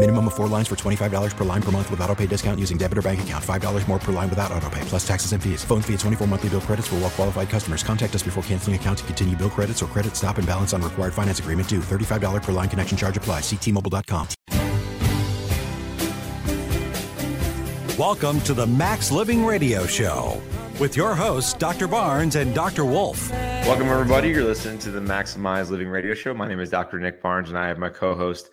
Minimum of four lines for $25 per line per month with auto pay discount using debit or bank account. $5 more per line without auto pay, plus taxes and fees. Phone fee at 24 monthly bill credits for all well qualified customers. Contact us before canceling account to continue bill credits or credit stop and balance on required finance agreement due. $35 per line connection charge apply. Ctmobile.com. Welcome to the Max Living Radio Show with your hosts, Dr. Barnes and Dr. Wolf. Welcome, everybody. You're listening to the Maximize Living Radio Show. My name is Dr. Nick Barnes, and I have my co host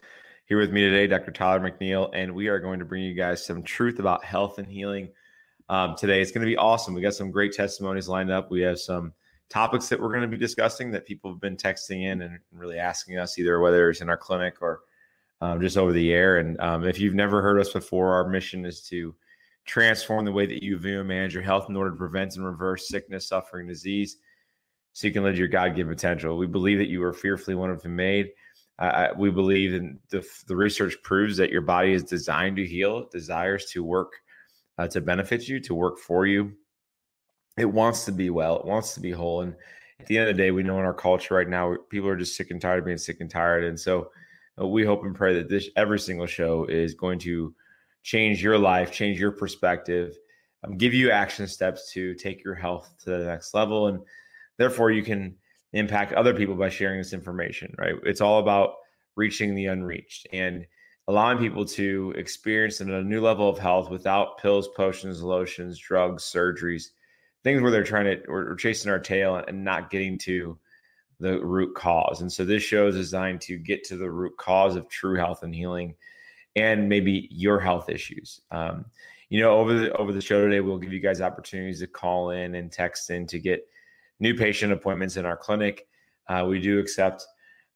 here with me today, Dr. Tyler McNeil, and we are going to bring you guys some truth about health and healing um, today. It's going to be awesome. We got some great testimonies lined up. We have some topics that we're going to be discussing that people have been texting in and really asking us, either whether it's in our clinic or um, just over the air. And um, if you've never heard us before, our mission is to transform the way that you view and manage your health in order to prevent and reverse sickness, suffering, disease, so you can live your God-given potential. We believe that you are fearfully wonderfully made. Uh, we believe in the, the research proves that your body is designed to heal, desires to work uh, to benefit you, to work for you. It wants to be well, it wants to be whole. And at the end of the day, we know in our culture right now, people are just sick and tired of being sick and tired. And so uh, we hope and pray that this every single show is going to change your life, change your perspective, um, give you action steps to take your health to the next level. And therefore, you can impact other people by sharing this information, right? It's all about reaching the unreached and allowing people to experience a new level of health without pills, potions, lotions, drugs, surgeries, things where they're trying to, we're chasing our tail and not getting to the root cause. And so this show is designed to get to the root cause of true health and healing and maybe your health issues. Um, you know, over the over the show today, we'll give you guys opportunities to call in and text in to get new patient appointments in our clinic. Uh, we do accept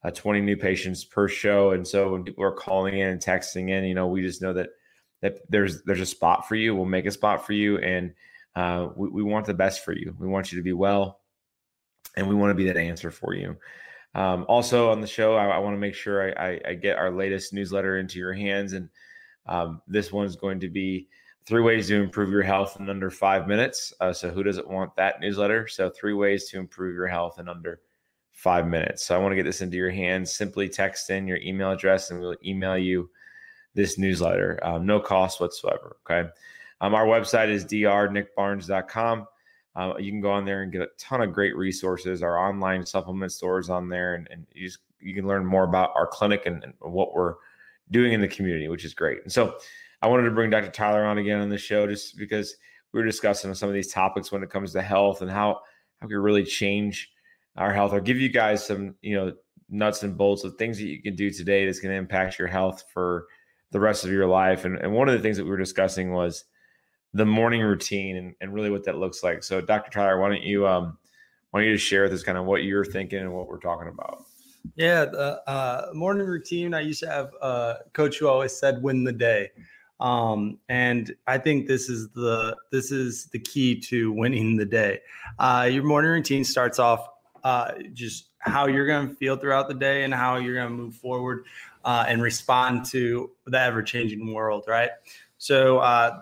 uh, 20 new patients per show, and so when people are calling in and texting in, you know, we just know that that there's there's a spot for you. We'll make a spot for you, and uh, we, we want the best for you. We want you to be well, and we want to be that answer for you. Um, also on the show, I, I want to make sure I, I, I, get our latest newsletter into your hands, and um, this one's going to be three ways to improve your health in under five minutes. Uh, so who doesn't want that newsletter? So three ways to improve your health in under five minutes. So I want to get this into your hands. Simply text in your email address, and we'll email you this newsletter. Um, no cost whatsoever. Okay. Um, our website is drnickbarnes.com. Uh, you can go on there and get a ton of great resources. Our online supplement stores on there, and, and you just you can learn more about our clinic and, and, what we're doing in the community, which is great. And so, I wanted to bring Dr. Tyler on again on the show just because we were discussing some of these topics when it comes to health and how how we really change our health. I'll give you guys some you know nuts and bolts of things that you can do today that's going to impact your health for the rest of your life. And, and one of the things that we were discussing was the morning routine and, and really what that looks like. So, Dr. Tyler, why don't you um, why don't you just share with us kind of what you're thinking and what we're talking about? Yeah, the uh, morning routine. I used to have a coach who always said, "Win the day," um, and I think this is the this is the key to winning the day. Uh, your morning routine starts off uh, just how you're going to feel throughout the day and how you're going to move forward uh, and respond to the ever changing world. Right. So uh,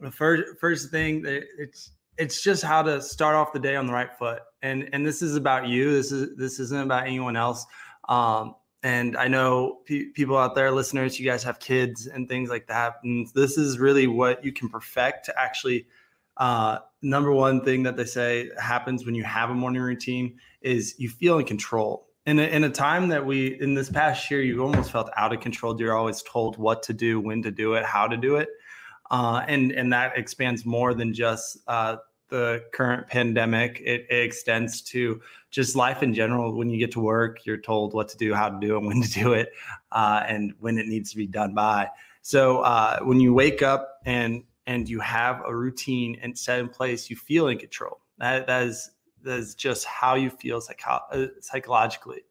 the first first thing it's it's just how to start off the day on the right foot and and this is about you this is this isn't about anyone else um, and i know pe- people out there listeners you guys have kids and things like that. And this is really what you can perfect to actually uh, number one thing that they say happens when you have a morning routine is you feel in control. In a, in a time that we in this past year you almost felt out of control. You're always told what to do when to do it how to do it. Uh, and and that expands more than just uh, the current pandemic. It, it, extends to just life in general. When you get to work, you're told what to do, how to do it, when to do it, uh, and when it needs to be done by. So uh, when you wake up and and you have a routine and set in place, you feel in control. That, that is that is just how you feel psycho- uh, psychologically.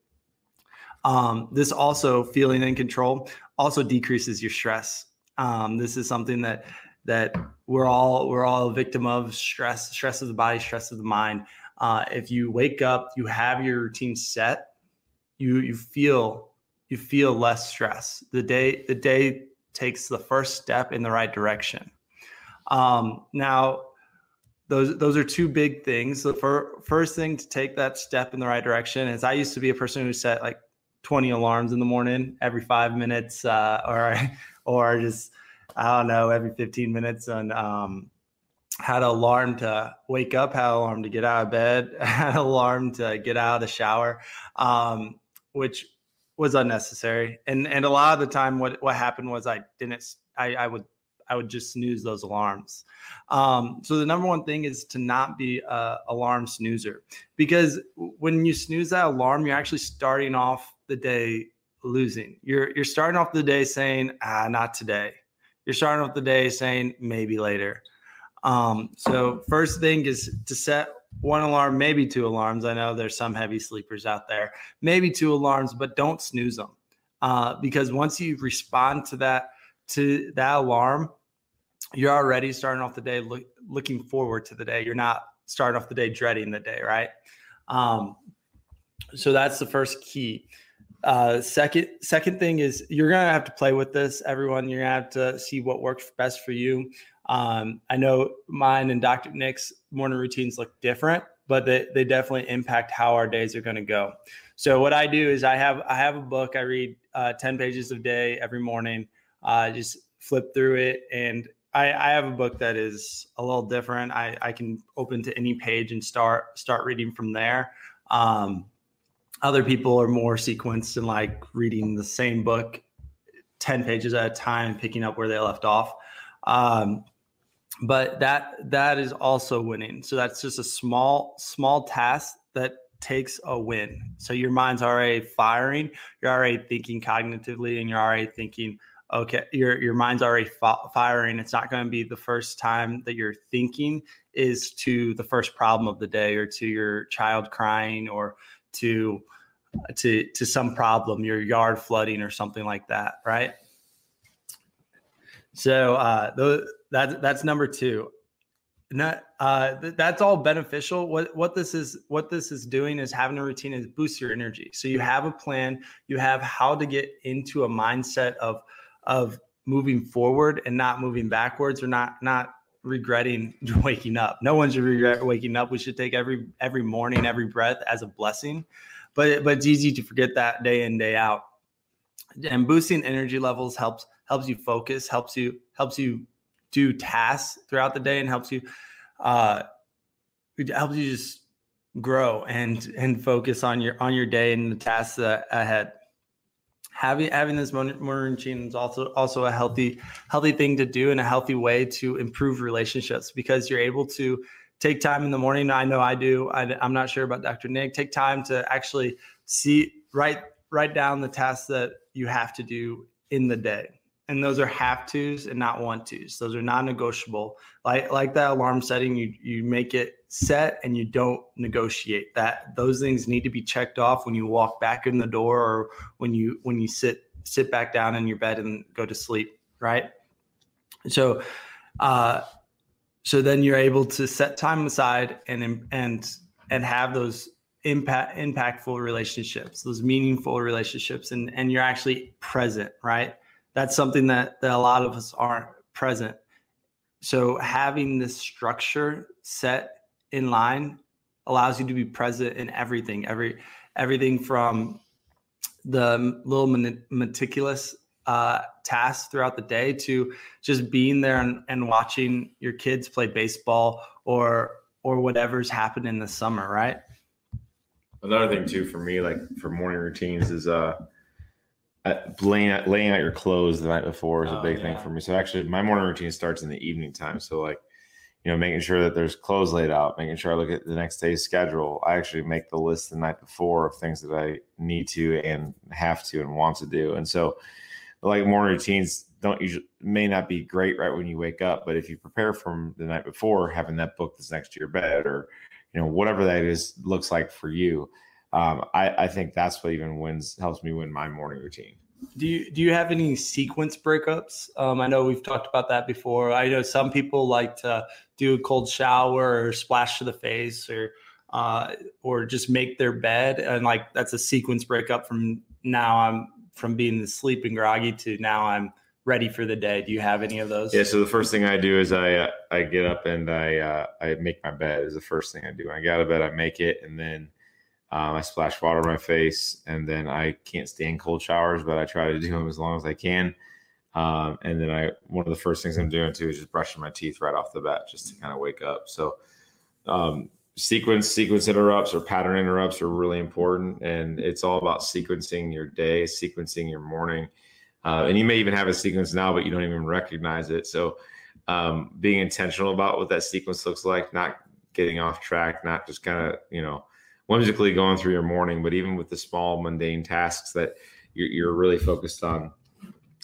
Um, this also feeling in control also decreases your stress. Um, this is something that that we're all we're all a victim of stress, stress of the body, stress of the mind. Uh, if you wake up, you have your routine set, you you feel you feel less stress. The day the day takes the first step in the right direction. Um, now, those those are two big things. The fir- first thing to take that step in the right direction is I used to be a person who set like 20 alarms in the morning every five minutes, uh, or or just I don't know every 15 minutes, and um, had an alarm to wake up, had an alarm to get out of bed, had an alarm to get out of the shower, um, which was unnecessary. And and a lot of the time, what what happened was I didn't I, I would I would just snooze those alarms. Um, so the number one thing is to not be a alarm snoozer because when you snooze that alarm, you're actually starting off the day losing. You're you're starting off the day saying, ah, not today. You're starting off the day saying maybe later. Um, so first thing is to set one alarm, maybe two alarms. I know there's some heavy sleepers out there, maybe two alarms, but don't snooze them uh, because once you respond to that to that alarm, you're already starting off the day look, looking forward to the day. You're not starting off the day dreading the day, right? Um, so that's the first key. Uh, second, second thing is you're gonna have to play with this. Everyone, you're gonna have to see what works best for you. Um, I know mine and Dr. Nick's morning routines look different, but they, they definitely impact how our days are going to go. So what I do is I have I have a book I read uh, ten pages a day every morning uh, just flip through it. And I, I, have a book that is a little different. I, I can open to any page and start start reading from there. Um, other people are more sequenced and like reading the same book 10 pages at a time and picking up where they left off. Um, but that that is also winning. So that's just a small small task that takes a win. So your mind's already firing, you're already thinking cognitively, and you're already thinking, okay your your mind's already firing it's not going to be the first time that you're thinking is to the first problem of the day or to your child crying or to to to some problem your yard flooding or something like that right? So uh the, that that's number two. Not uh th- that's all beneficial. What what this is what this is doing is having a routine is boost your energy. So you have a plan. You have how to get into a mindset of of moving forward and not moving backwards or not not regretting waking up. No one should regret waking up. We should take every every morning, every breath as a blessing. But but it's easy to forget that day in day out. And boosting energy levels helps helps you focus, helps you helps you do tasks throughout the day, and helps you uh helps you just grow and and focus on your on your day and the tasks ahead having having this morning routine is also also a healthy healthy thing to do and a healthy way to improve relationships because you're able to take time in the morning. I know I do. I, am not sure about Dr. Nick. Take time to actually see write write down the tasks that you have to do in the day and those are have tos and not want tos. Those are non-negotiable. Like like that alarm setting, you you make it set and you don't negotiate. That those things need to be checked off when you walk back in the door or when you when you sit sit back down in your bed and go to sleep, right? So uh so then you're able to set time aside and and and have those impact impactful relationships, those meaningful relationships and and you're actually present, right? That's something that, that a lot of us aren't present. So having this structure set in line allows you to be present in everything, every everything from the little meticulous uh, tasks throughout the day to just being there and, and watching your kids play baseball or or whatever's happened in the summer, right? Another thing too for me, like for morning routines, is uh Uh, laying out, laying out your clothes the night before is a oh, big yeah. thing for me. So actually, my morning routine starts in the evening time. So like, you know, making sure that there's clothes laid out, making sure I look at the next day's schedule. I actually make the list the night before of things that I need to and have to and want to do. And so, like morning routines don't usually may not be great right when you wake up, but if you prepare from the night before, having that book that's next to your bed or you know whatever that is looks like for you, um, I, I think that's what even wins helps me win my morning routine. Do you do you have any sequence breakups? Um, I know we've talked about that before. I know some people like to do a cold shower or splash to the face or uh, or just make their bed and like that's a sequence breakup from now I'm from being sleeping groggy to now I'm ready for the day. Do you have any of those? Yeah. So the first thing I do is I uh, I get up and I uh, I make my bed. Is the first thing I do. When I get out of bed, I make it, and then um, I splash water on my face, and then I can't stand cold showers, but I try to do them as long as I can. Um, and then I one of the first things I'm doing too is just brushing my teeth right off the bat, just to kind of wake up. So um, sequence sequence interrupts or pattern interrupts are really important, and it's all about sequencing your day, sequencing your morning. Uh, and you may even have a sequence now, but you don't even recognize it. So um, being intentional about what that sequence looks like, not getting off track, not just kind of you know whimsically going through your morning, but even with the small mundane tasks that you're, you're really focused on,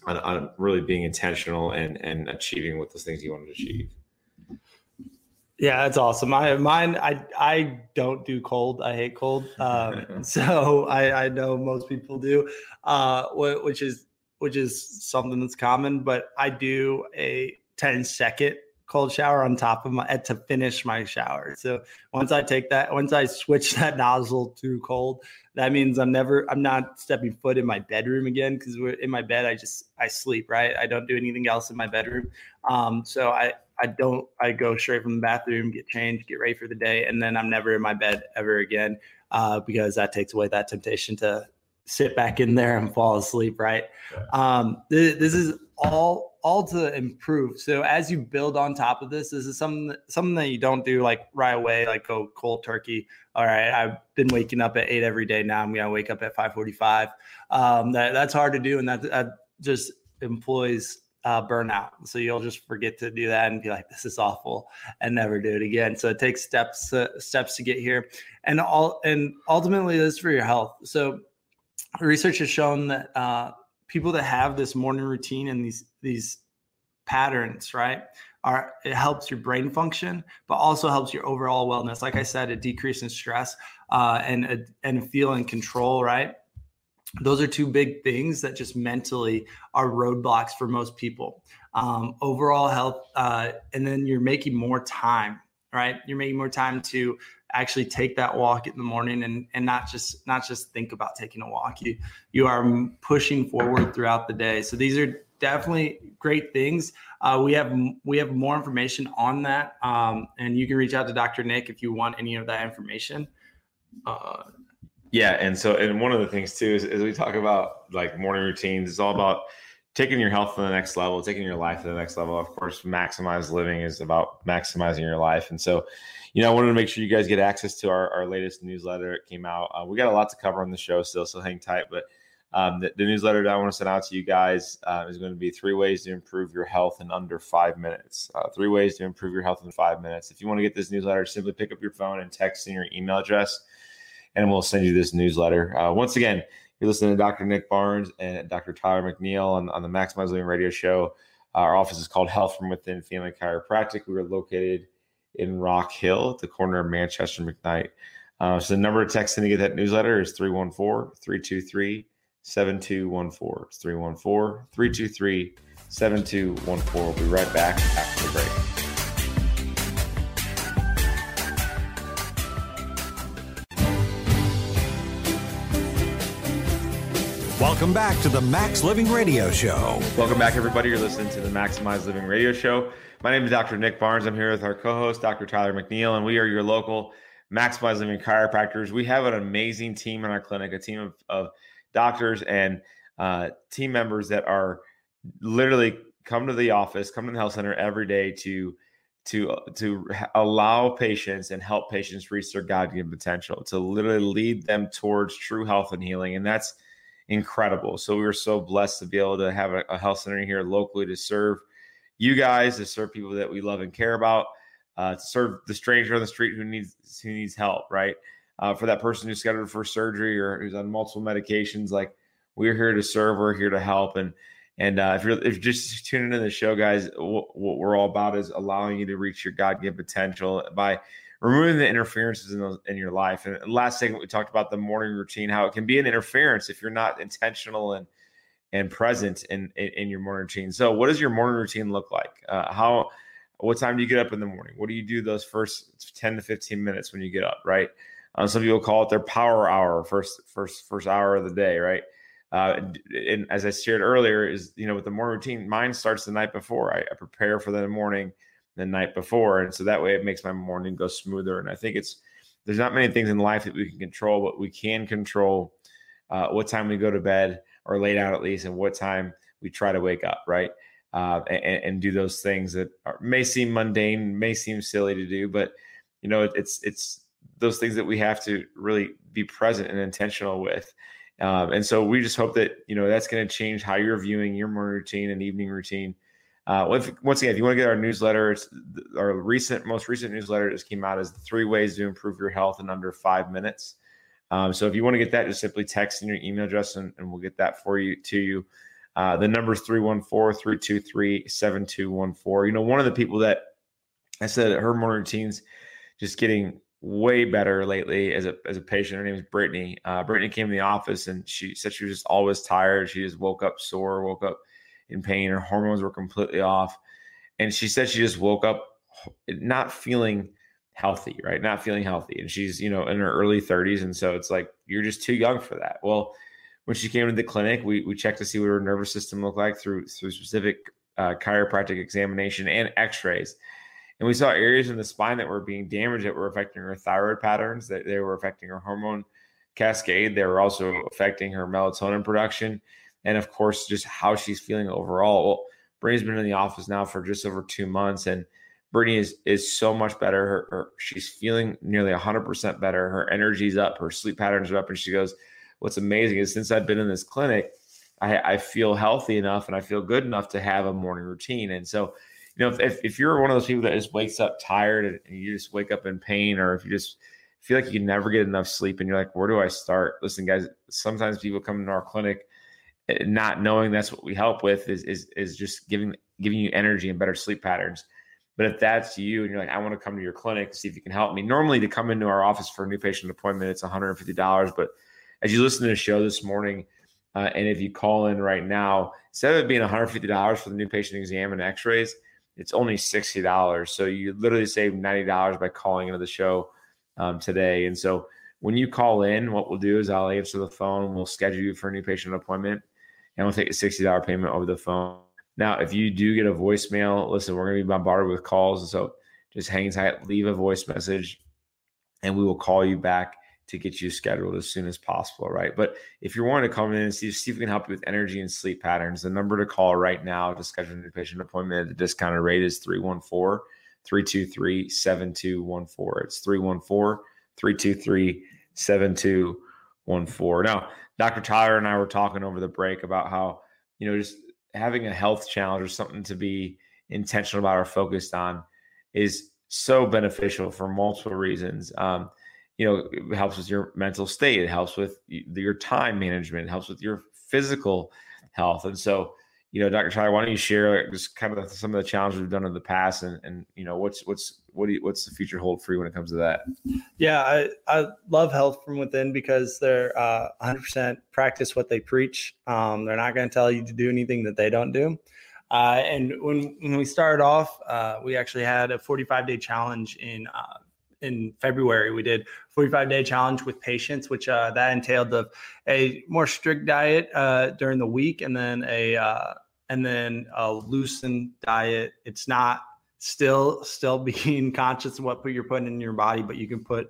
on, on, really being intentional and, and achieving what those things you want to achieve. Yeah, that's awesome. I mine. I I don't do cold. I hate cold. Um, so I I know most people do, uh, which is which is something that's common. But I do a 10 second cold shower on top of my to finish my shower. So once I take that, once I switch that nozzle to cold, that means I'm never, I'm not stepping foot in my bedroom again because we're in my bed. I just I sleep right. I don't do anything else in my bedroom. Um, so I I don't I go straight from the bathroom, get changed, get ready for the day, and then I'm never in my bed ever again uh, because that takes away that temptation to sit back in there and fall asleep. Right. Um, th- this is all all to improve. So as you build on top of this, this is something something that you don't do like right away, like go cold turkey. All right, I've been waking up at eight every day. Now I'm gonna wake up at five forty-five. Um, that that's hard to do, and that that just employs uh, burnout. So you'll just forget to do that and be like, "This is awful," and never do it again. So it takes steps uh, steps to get here, and all and ultimately this is for your health. So research has shown that uh, people that have this morning routine and these these patterns, right? Are it helps your brain function, but also helps your overall wellness. Like I said, a decrease in stress uh, and a, and feel in control, right? Those are two big things that just mentally are roadblocks for most people. Um, overall health, uh, and then you're making more time, right? You're making more time to actually take that walk in the morning and and not just not just think about taking a walk. You you are pushing forward throughout the day. So these are definitely great things. Uh, we have we have more information on that. Um, and you can reach out to dr nick if you want any of that information. Uh, yeah and so and one of the things too is, is we talk about like morning routines. It's all about taking your health to the next level taking your life to the next level. Of course maximize living is about maximizing your life. And so you know, I wanted to make sure you guys get access to our, our latest newsletter. It came out. Uh, we got a lot to cover on the show still, so hang tight. But um, the, the, newsletter that I want to send out to you guys uh, is going to be three ways to improve your health in under five minutes. Uh, three ways to improve your health in five minutes. If you want to get this newsletter, simply pick up your phone and text in your email address, and we'll send you this newsletter. Uh, once again, you're listening to Dr. Nick Barnes and Dr. Tyler McNeil on, on the Maximize Living Radio Show. Our office is called Health from Within Family Chiropractic. We are located in Rock Hill, the corner of Manchester McKnight. Uh, so the number to text in to get that newsletter is 314 323 7214. It's 314 323 7214. We'll be right back after the break. Welcome back to the Max Living Radio Show. Welcome back, everybody. You're listening to the Maximize Living Radio Show. My name is Dr. Nick Barnes. I'm here with our co host, Dr. Tyler McNeil, and we are your local Maximize Living chiropractors. We have an amazing team in our clinic, a team of, of doctors and uh, team members that are literally come to the office, come to the health center every day to to to allow patients and help patients reach their God-given potential, to literally lead them towards true health and healing, and that's incredible. So we were so blessed to be able to have a, a health center here locally to serve you guys, to serve people that we love and care about. uh, to serve the stranger on the street who needs who needs help, right? Uh, for that person who's scheduled for surgery or who's on multiple medications, like we're here to serve, we're here to help, and and uh, if you're if you're just tuning into the show, guys, what, what we're all about is allowing you to reach your God given potential by removing the interferences in, those, in your life. And last segment, we talked about the morning routine, how it can be an interference if you're not intentional and and present in, in, in your morning routine. So, what does your morning routine look like? Uh, how what time do you get up in the morning? What do you do those first 10 to 15 minutes when you get up, right? Uh, some people call it their power hour, first first first hour of the day, right? Uh, and as I shared earlier, is you know with the morning routine, mine starts the night before. I, I prepare for the morning the night before, and so that way it makes my morning go smoother. And I think it's there's not many things in life that we can control, but we can control uh, what time we go to bed or lay down at least, and what time we try to wake up, right? Uh, and, and, do those things that are, may seem mundane, may seem silly to do, but you know it, it's it's those things that we have to really be present and intentional with. Um, and so we just hope that you know that's going to change how you're viewing your morning routine and evening routine. Uh, once again, if you want to get our newsletter, it's our recent, most recent newsletter just came out is the three ways to improve your health in under five minutes. Um, so if you want to get that, just simply text in your email address and, and we'll get that for you to you. Uh, the number is 314-323-7214. You know, one of the people that I said her morning routines just getting way better lately as a as a patient. Her name is Brittany. Uh, Brittany came to the office and she said she was just always tired. She just woke up sore, woke up in pain. Her hormones were completely off, and she said she just woke up not feeling healthy, right? Not feeling healthy, and she's you know in her early 30s, and so it's like you're just too young for that. Well, when she came to the clinic, we we checked to see what her nervous system looked like through through specific uh, chiropractic examination and X-rays and we saw areas in the spine that were being damaged that were affecting her thyroid patterns, that they were affecting her hormone cascade. They were also affecting her melatonin production. And of course, just how she's feeling overall. Well, Brittany's been in the office now for just over two months, and Brittany is is so much better. Her, her she's feeling nearly 100% better. Her energy's up, her sleep patterns are up, and she goes, "What's amazing is since I've been in this clinic, I, I feel healthy enough and I feel good enough to have a morning routine." And so you know, if, if you're one of those people that just wakes up tired and you just wake up in pain, or if you just feel like you never get enough sleep and you're like, where do I start? Listen, guys, sometimes people come into our clinic not knowing that's what we help with is is is just giving giving you energy and better sleep patterns. But if that's you and you're like, I want to come to your clinic to see if you can help me. Normally, to come into our office for a new patient appointment, it's $150. But as you listen to the show this morning, uh, and if you call in right now, instead of it being $150 for the new patient exam and X-rays, it's only sixty dollars. So you literally save ninety dollars by calling into the show um, today. And so when you call in, what we'll do is I'll answer the phone. We'll schedule you for a new patient appointment, and we'll take a sixty dollar payment over the phone. Now, if you do get a voicemail, listen, we're going to be bombarded with calls, so just hang tight, leave a voice message, and we will call you back to get you scheduled as soon as possible, right? But if you're wanting to come in and see, see if we can help you with energy and sleep patterns, the number to call right now to schedule a new patient appointment at the discounted rate is 314 323 7214. It's 314 323 7214. Now, Dr. Tyler and I were talking over the break about how, you know, just having a health challenge or something to be intentional about or focused on is so beneficial for multiple reasons. Um, you know it helps with your mental state it helps with your time management it helps with your physical health and so you know dr tyler why don't you share just kind of some of the challenges we've done in the past and and you know what's what's what do you, what's the future hold for you when it comes to that? Yeah i i love health from within because they're uh, 100% practice what they preach. Um, they're not going to tell you to do anything that they don't do. Uh, and when when we started off uh, we actually had a 45 day challenge in uh, in February. We did 45 day challenge with patients, which uh, that entailed a more strict diet uh, during the week, and then a uh, and then a loosened diet. It's not still still being conscious of what you're putting in your body, but you can put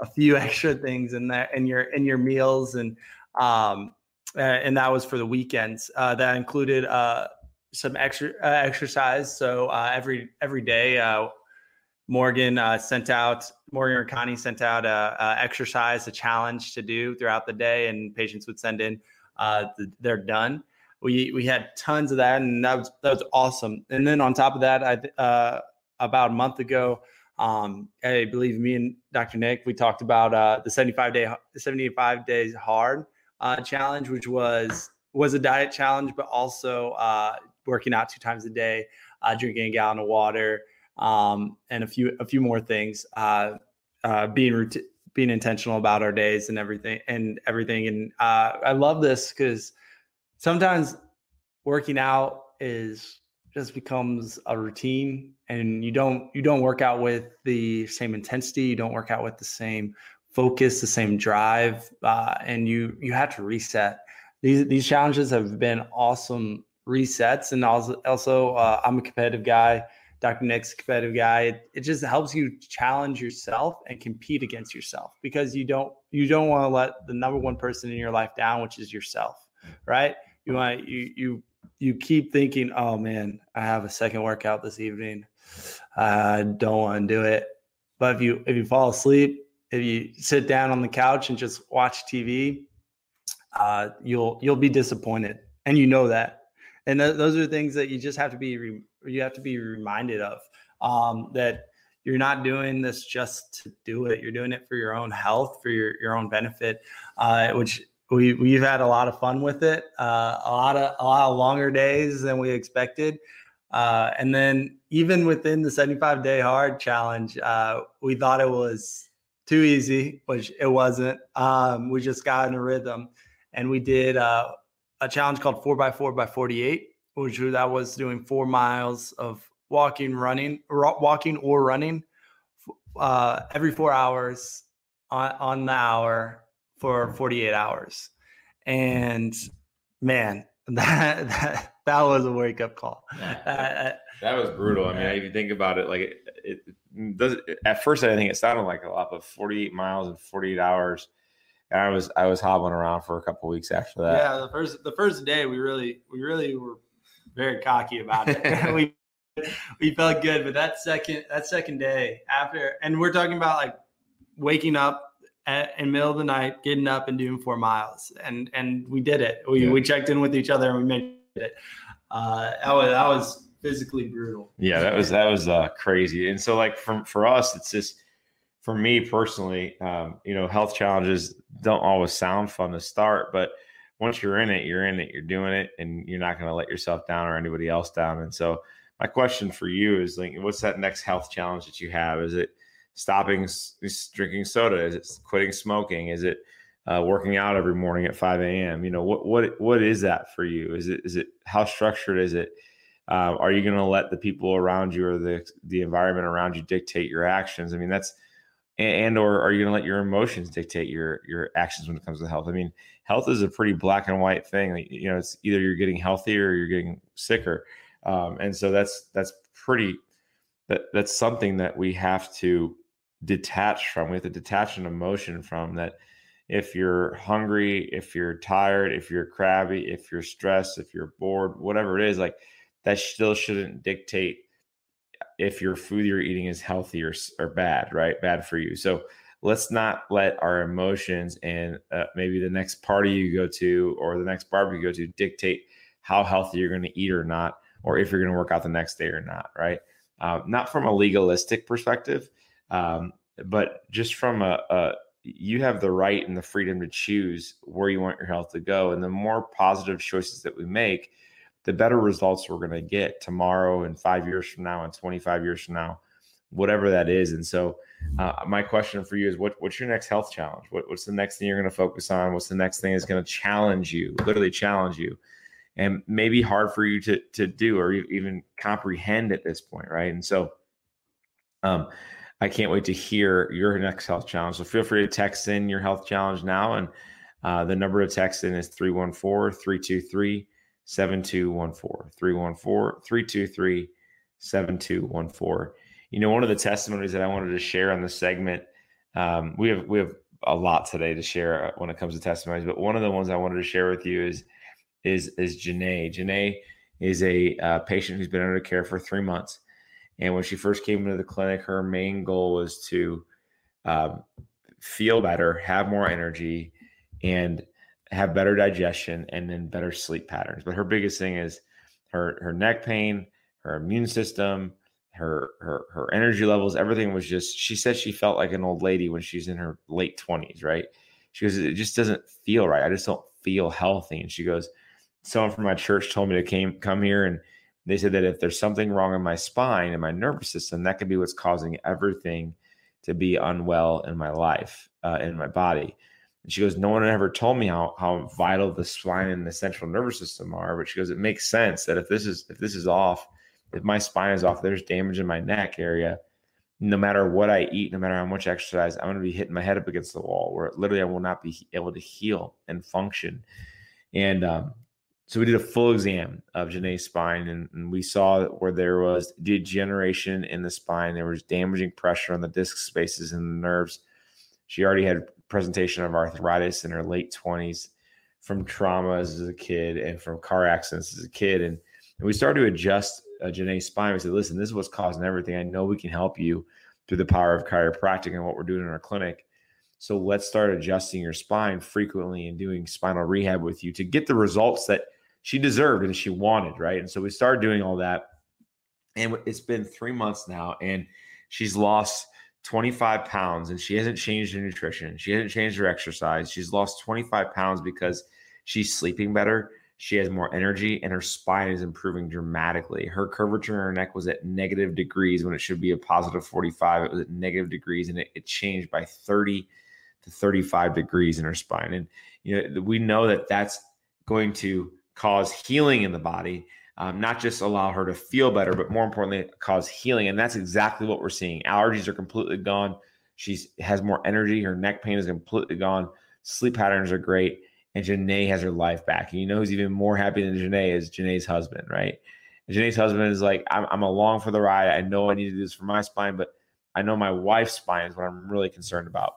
a few extra things in there in your in your meals and um and that was for the weekends. Uh, that included uh, some extra uh, exercise. So uh, every every day, uh, Morgan uh, sent out Morgan or Connie sent out a, a, exercise, a challenge to do throughout the day, and patients would send in uh, the, they're done. We we had tons of that, and that was that was awesome. And then on top of that, I uh, about a month ago, Um, I believe me and Dr. Nick, we talked about uh, the 75 day, 75 days hard uh, challenge, which was was a diet challenge, but also uh, working out two times a day, uh, drinking a gallon of water, um, and a few a few more things. Uh, uh, being being intentional about our days and everything and everything. And uh, I love this because sometimes working out is just becomes a routine and you don't you don't work out with the same intensity you don't work out with the same focus the same drive uh, and you you have to reset these these challenges have been awesome resets and also also uh, i'm a competitive guy dr nick's competitive guy it, it just helps you challenge yourself and compete against yourself because you don't you don't want to let the number one person in your life down which is yourself right you want you you you keep thinking, oh man, I have a second workout this evening. I don't want to do it. But if you if you fall asleep, if you sit down on the couch and just watch TV, uh, you'll you'll be disappointed, and you know that. And th- those are things that you just have to be re- you have to be reminded of um, that you're not doing this just to do it. You're doing it for your own health, for your your own benefit, uh, which we we've had a lot of fun with it. Uh, a lot of a lot of longer days than we expected. Uh, and then even within the 75 day hard challenge, uh, we thought it was too easy, which it wasn't. Um, we just got in a rhythm, and we did uh, a challenge called four by four by 48, which that was doing four miles of walking, running, walking or running uh, every four hours on, on the hour for 48 hours. And man, that that, that was a wake up call. that was brutal. I mean, if you think about it, like it, it does. At first, I think it sounded like a lot, but 48 miles in 48 hours. And I was I was hobbling around for a couple weeks after that. Yeah, the first the first day we really we really were very cocky about it. we we felt good, but that second that second day after, and we're talking about like waking up at, in the middle of the night, getting up and doing four miles, and and we did it. We yeah. we checked in with each other and we made it. Uh, that was that was physically brutal. Yeah, that was that was uh, crazy. And so like for for us, it's just for me personally, um, you know, health challenges don't always sound fun to start, but once you're in it, you're in it, you're doing it, and you're not going to let yourself down or anybody else down. And so, my question for you is like, what's that next health challenge that you have? Is it stopping drinking soda? Is it quitting smoking? Is it uh, working out every morning at 5 a.m.? You know, what what what is that for you? Is it is it how structured is it? Uh, are you going to let the people around you or the the environment around you dictate your actions? I mean, that's and, or are you going to let your emotions dictate your your actions when it comes to health? I mean, health is a pretty black and white thing. Like, you know, it's either you're getting healthier or you're getting sicker, um, and so that's that's pretty that that's something that we have to detach from. We have to detach an emotion from that. If you're hungry, if you're tired, if you're crabby, if you're stressed, if you're bored, whatever it is, like that still shouldn't dictate if your food you're eating is healthy or, or bad, right? Bad for you. So let's not let our emotions and uh, maybe the next party you go to or the next barbecue you go to dictate how healthy you're going to eat or not, or if you're going to work out the next day or not, right? Uh, not from a legalistic perspective, um, but just from a, a, you have the right and the freedom to choose where you want your health to go. And the more positive choices that we make, the better results we're going to get tomorrow and five years from now and 25 years from now, whatever that is. And so, uh, my question for you is what, what's your next health challenge? What, what's the next thing you're going to focus on? What's the next thing that's going to challenge you, literally challenge you? And maybe hard for you to, to do or even comprehend at this point, right? And so, um, I can't wait to hear your next health challenge. So feel free to text in your health challenge now. And uh, the number to text in is 314 323 7214. 314 323 7214. You know, one of the testimonies that I wanted to share on this segment, um, we have we have a lot today to share uh, when it comes to testimonies, but one of the ones I wanted to share with you is is is Janae. Janae is a uh, patient who's been under care for three months and when she first came into the clinic, her main goal was to um, feel better, have more energy, and have better digestion and then better sleep patterns. But her biggest thing is her her neck pain, her immune system, her her her energy levels, everything was just. She said she felt like an old lady when she's in her late twenties, right? She goes, it just doesn't feel right. I just don't feel healthy. And she goes, someone from my church told me to came come here and they said that if there's something wrong in my spine and my nervous system, that could be what's causing everything to be unwell in my life, uh, in my body. And she goes, No one ever told me how how vital the spine and the central nervous system are. But she goes, It makes sense that if this is if this is off, if my spine is off, there's damage in my neck area. No matter what I eat, no matter how much exercise, I'm going to be hitting my head up against the wall where literally I will not be able to heal and function. And um, so we did a full exam of Janae's spine, and, and, we saw where there was degeneration in the spine. There was damaging pressure on the disc spaces and the nerves. She already had presentation of arthritis in her late 20s from traumas as a kid and from car accidents as a kid. And, and we started to adjust uh, Janae's spine. We said, listen, this is what's causing everything. I know we can help you through the power of chiropractic and what we're doing in our clinic. So let's start adjusting your spine frequently and doing spinal rehab with you to get the results that – she deserved and she wanted, right? And so we started doing all that. And it's been three months now, and she's lost 25 pounds and she hasn't changed her nutrition. She hasn't changed her exercise. She's lost 25 pounds because she's sleeping better. She has more energy and her spine is improving dramatically. Her curvature in her neck was at negative degrees when it should be a positive 45. It was at negative degrees and it, it changed by 30 to 35 degrees in her spine. And, you know, we know that that's going to cause healing in the body, um, not just allow her to feel better, but more importantly, cause healing. And that's exactly what we're seeing. Allergies are completely gone. She has more energy. Her neck pain is completely gone. Sleep patterns are great. And Janae has her life back. And you know who's even more happy than Janae is Janae's husband, right? And Janae's husband is like, I'm, I'm along for the ride. I know I need to do this for my spine, but I know my wife's spine is what I'm really concerned about.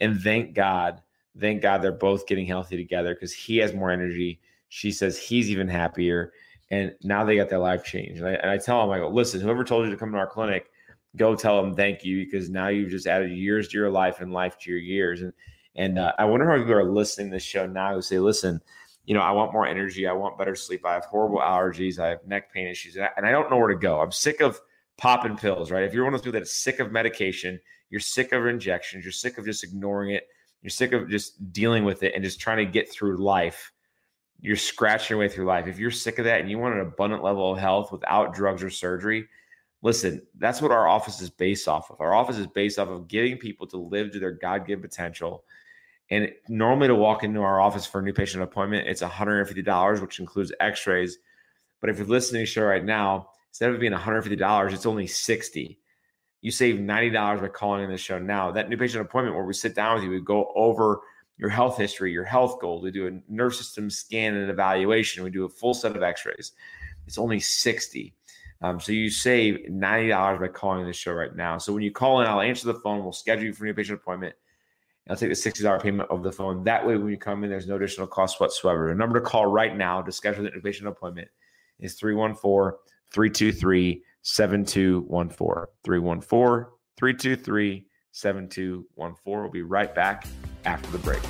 And thank God, thank God they're both getting healthy together because he has more energy she says he's even happier. And now they got their life changed. And I, and I tell them, I go, listen, whoever told you to come to our clinic, go tell them thank you because now you've just added years to your life and life to your years. And and uh, I wonder how people are listening to this show now who say, listen, you know, I want more energy. I want better sleep. I have horrible allergies. I have neck pain issues. And I, and I don't know where to go. I'm sick of popping pills, right? If you're one of those people that's sick of medication, you're sick of injections, you're sick of just ignoring it, you're sick of just dealing with it and just trying to get through life you're scratching your way through life. If you're sick of that and you want an abundant level of health without drugs or surgery, listen, that's what our office is based off of. Our office is based off of getting people to live to their God given potential. And normally to walk into our office for a new patient appointment, it's $150, which includes x rays. But if you're listening to the show right now, instead of being $150, it's only 60. You save $90 by calling in the show now. That new patient appointment where we sit down with you, we go over your health history, your health goals. We do a nerve system scan and evaluation. We do a full set of x-rays. It's only 60. Um, so you save $90 by calling this show right now. So when you call in, I'll answer the phone. We'll schedule you for new patient appointment. I'll take the $60 payment of the phone. That way, when you come in, there's no additional cost whatsoever. The number to call right now to schedule the patient appointment is 314 323 7214. 314 323 7214. We'll be right back after the break.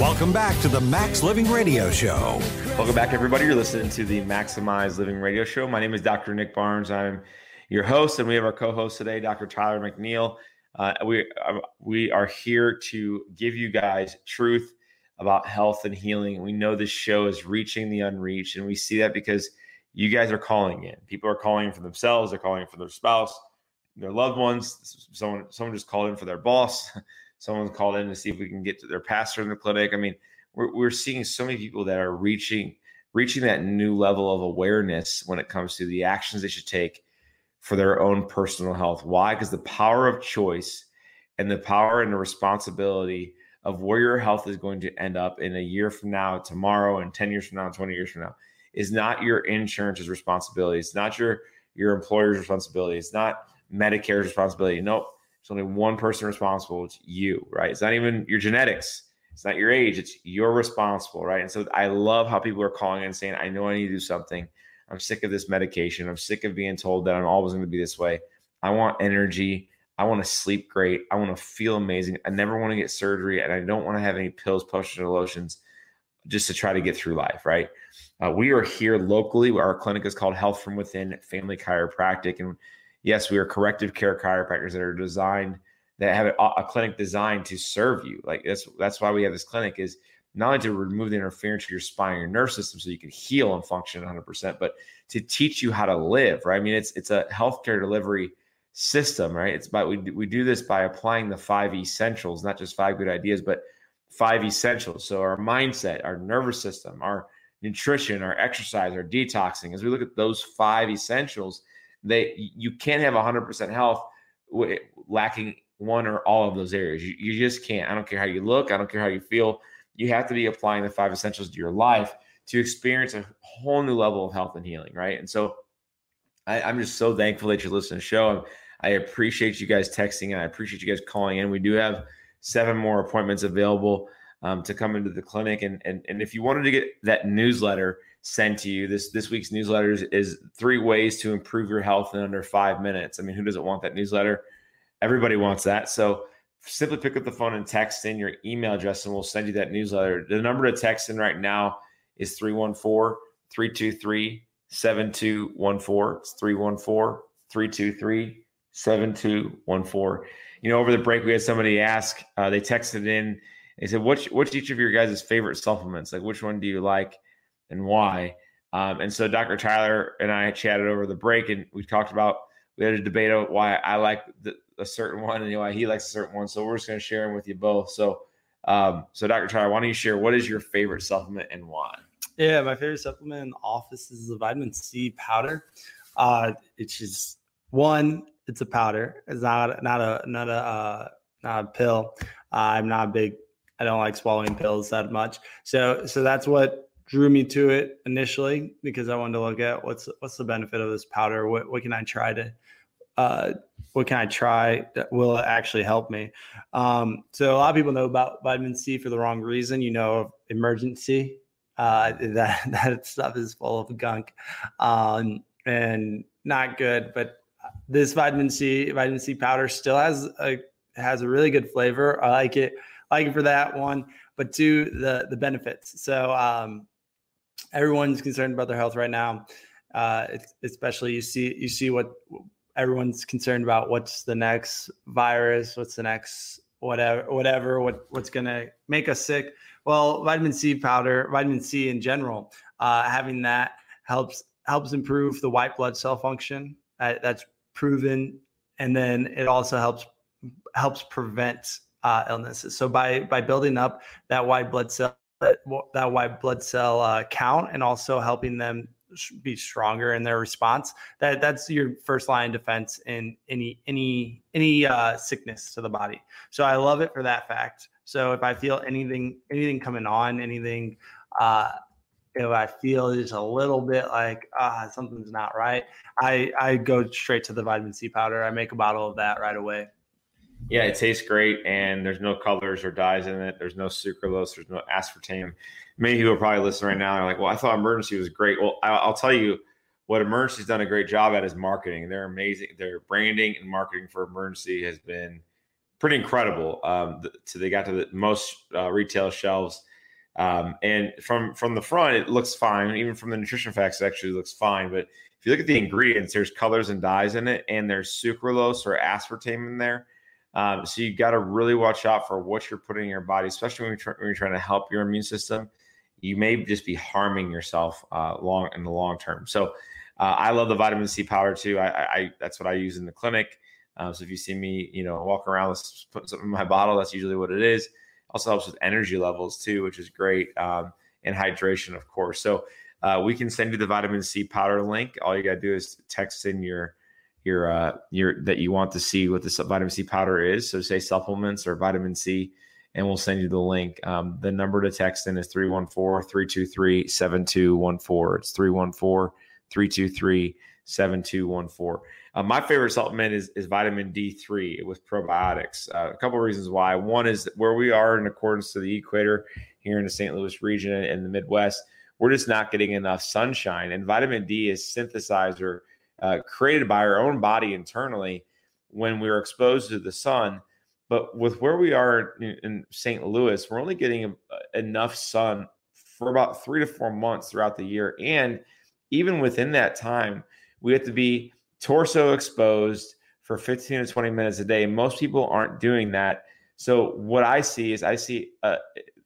Welcome back to the Max Living Radio Show. Welcome back, everybody. You're listening to the Maximize Living Radio Show. My name is Dr. Nick Barnes. I'm your host, and we have our co-host today, Dr. Tyler McNeil. Uh, we uh, we are here to give you guys truth about health and healing. We know this show is reaching the unreached, and we see that because you guys are calling in. People are calling for themselves, they're calling for their spouse, their loved ones. Someone, someone just called in for their boss. Someone called in to see if we can get to their pastor in the clinic. I mean, we're, we're seeing so many people that are reaching reaching that new level of awareness when it comes to the actions they should take for their own personal health. Why? Because the power of choice and the power and the responsibility of where your health is going to end up in a year from now, tomorrow, and 10 years from now, 20 years from now is not your insurance's responsibility. It's not your your employer's responsibility. It's not Medicare's responsibility. Nope. It's only one person responsible. It's you, right? It's not even your genetics. It's not your age. It's you're responsible, right? And so I love how people are calling and saying, I know I need to do something. I'm sick of this medication. I'm sick of being told that I'm always going to be this way. I want energy. I want to sleep great. I want to feel amazing. I never want to get surgery and I don't want to have any pills, potions, or lotions just to try to get through life, right? Uh, we are here locally. Our clinic is called Health from Within Family Chiropractic. And yes, we are corrective care chiropractors that are designed that have a, a, clinic designed to serve you. Like that's that's why we have this clinic is not only to remove the interference to your spine, your nerve system, so you can heal and function 100%, but to teach you how to live. Right? I mean, it's it's a healthcare delivery system, right? It's by we we do this by applying the five essentials, not just five good ideas, but five essentials. So our mindset, our nervous system, our nutrition, our exercise, our detoxing. As we look at those five essentials, they you can't have 100% health lacking one or all of those areas. You, you just can't. I don't care how you look. I don't care how you feel. You have to be applying the five essentials to your life to experience a whole new level of health and healing, right? And so I, am just so thankful that you're listening to the show. I appreciate you guys texting and I appreciate you guys calling in. We do have seven more appointments available um, to come into the clinic. And, and, and if you wanted to get that newsletter sent to you, this, this week's newsletter is, is three ways to improve your health in under five minutes. I mean, who doesn't want that newsletter? Everybody wants that. So simply pick up the phone and text in your email address and we'll send you that newsletter. The number to text in right now is 314 323 7214. It's 314 323 7214. You know, over the break, we had somebody ask, uh, they texted in, they said, what's, what's each of your guys' favorite supplements? Like, which one do you like and why? Um, and so Dr. Tyler and I chatted over the break and we talked about, we had a debate about why I like the, a certain one and why he likes a certain one. So we're just going to share them with you both. So, um, so Dr. Tyler, why don't you share what is your favorite supplement and why? Yeah, my favorite supplement in the office is the vitamin C powder. Uh, it's just one it's a powder. It's not not a not a uh, not a pill. Uh, I'm not big. I don't like swallowing pills that much. So so that's what drew me to it initially because I wanted to look at what's what's the benefit of this powder. What what can I try to uh, what can I try that will actually help me? Um, so a lot of people know about vitamin C for the wrong reason. You know, Emergen-C. Uh, that that stuff is full of gunk um, and not good. But this vitamin C vitamin C powder still has a has a really good flavor. I like it. I like it for that one, but two the the benefits. So um, everyone's concerned about their health right now. Uh, especially you see you see what everyone's concerned about. What's the next virus? What's the next whatever whatever what what's gonna make us sick? Well, vitamin C powder, vitamin C in general, uh, having that helps helps improve the white blood cell function. Uh, that's proven, and then it also helps helps prevent uh, illnesses. So by by building up that white blood cell that, that white blood cell uh, count and also helping them be stronger in their response that that's your first line defense in any any any uh, sickness to the body so i love it for that fact so if i feel anything anything coming on anything uh if I feel just a little bit like ah something's not right, I I go straight to the vitamin C powder. I make a bottle of that right away. Yeah, it tastes great, and there's no colors or dyes in it. There's no sucralose. There's no aspartame. Many people probably listening right now are like, "Well, I thought Emergen-C was great." Well, I'll tell you what Emergen-C's done a great job at is marketing. They're amazing. Their branding and marketing for Emergen-C has been pretty incredible. Um, so they got to the most uh, retail shelves um, and from from the front, it looks fine. Even from the nutrition facts, it actually looks fine. But if you look at the ingredients, there's colors and dyes in it, and there's sucralose or aspartame in there. Um, so you got to really watch out for what you're putting in your body, especially when you're, when you're trying to help your immune system. You may just be harming yourself uh, long in the long term. So uh, I love the vitamin C powder too. I, I that's what I use in the clinic. Uh, so if you see me, you know, walk around, put something in my bottle. That's usually what it is. Also helps with energy levels too, which is great, um, and hydration, of course. So uh, we can send you the vitamin C powder link. All you gotta do is text in your your uh, your that you want to see what the vitamin C powder is. So say supplements or vitamin C, and we'll send you the link. Um, the number to text in is 314-323-7214. It's 314-323-7214. Uh, my favorite supplement is, is vitamin D3 with probiotics. Uh, a couple of reasons why. One is where we are in accordance to the equator here in the St. Louis region and the Midwest, we're just not getting enough sunshine. And vitamin D is synthesized or uh, created by our own body internally when we're exposed to the sun. But with where we are in, in St. Louis, we're only getting enough sun for about three to four months throughout the year. And even within that time, we have to be torso exposed for 15 to 20 minutes a day. Most people aren't doing that. So what I see is I see a,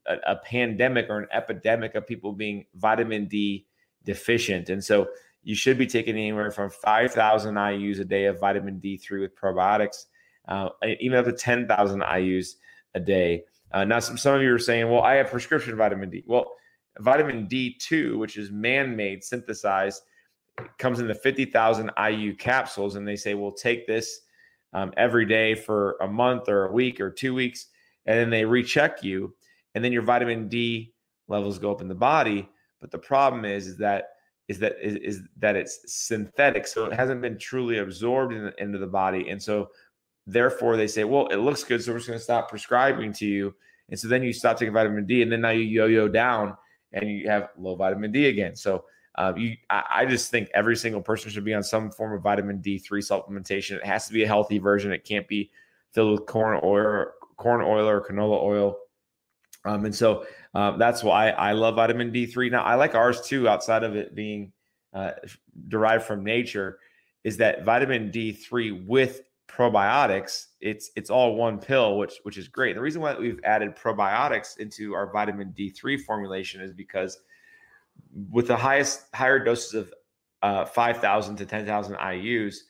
a, a pandemic or an epidemic of people being vitamin D deficient. And so you should be taking anywhere from 5,000 IUs a day of vitamin D3 with probiotics, uh, even up to 10,000 IUs a day. Uh, now, some, some of you are saying, well, I have prescription vitamin D. Well, vitamin D2, which is man made, synthesized, comes in the 50,000 IU capsules. And they say, well, take this um, every day for a month or a week or two weeks. And then they recheck you. And then your vitamin D levels go up in the body. But the problem is, is that is that is, is that it's synthetic, so it hasn't been truly absorbed in into the body, and so therefore they say, well, it looks good, so we're just going to stop prescribing to you, and so then you stop taking vitamin D, and then now you yo-yo down, and you have low vitamin D again. So uh, you, I, I, just think every single person should be on some form of vitamin D3 supplementation. It has to be a healthy version. It can't be filled with corn oil, corn oil or canola oil. Um, and so uh, that's why I love vitamin D3. Now I like ours too, outside of it being uh, derived from nature, is that vitamin D3 with probiotics. It's it's all one pill, which which is great. The reason why we've added probiotics into our vitamin D3 formulation is because with the highest higher doses of uh, 5,000 to 10,000 IU's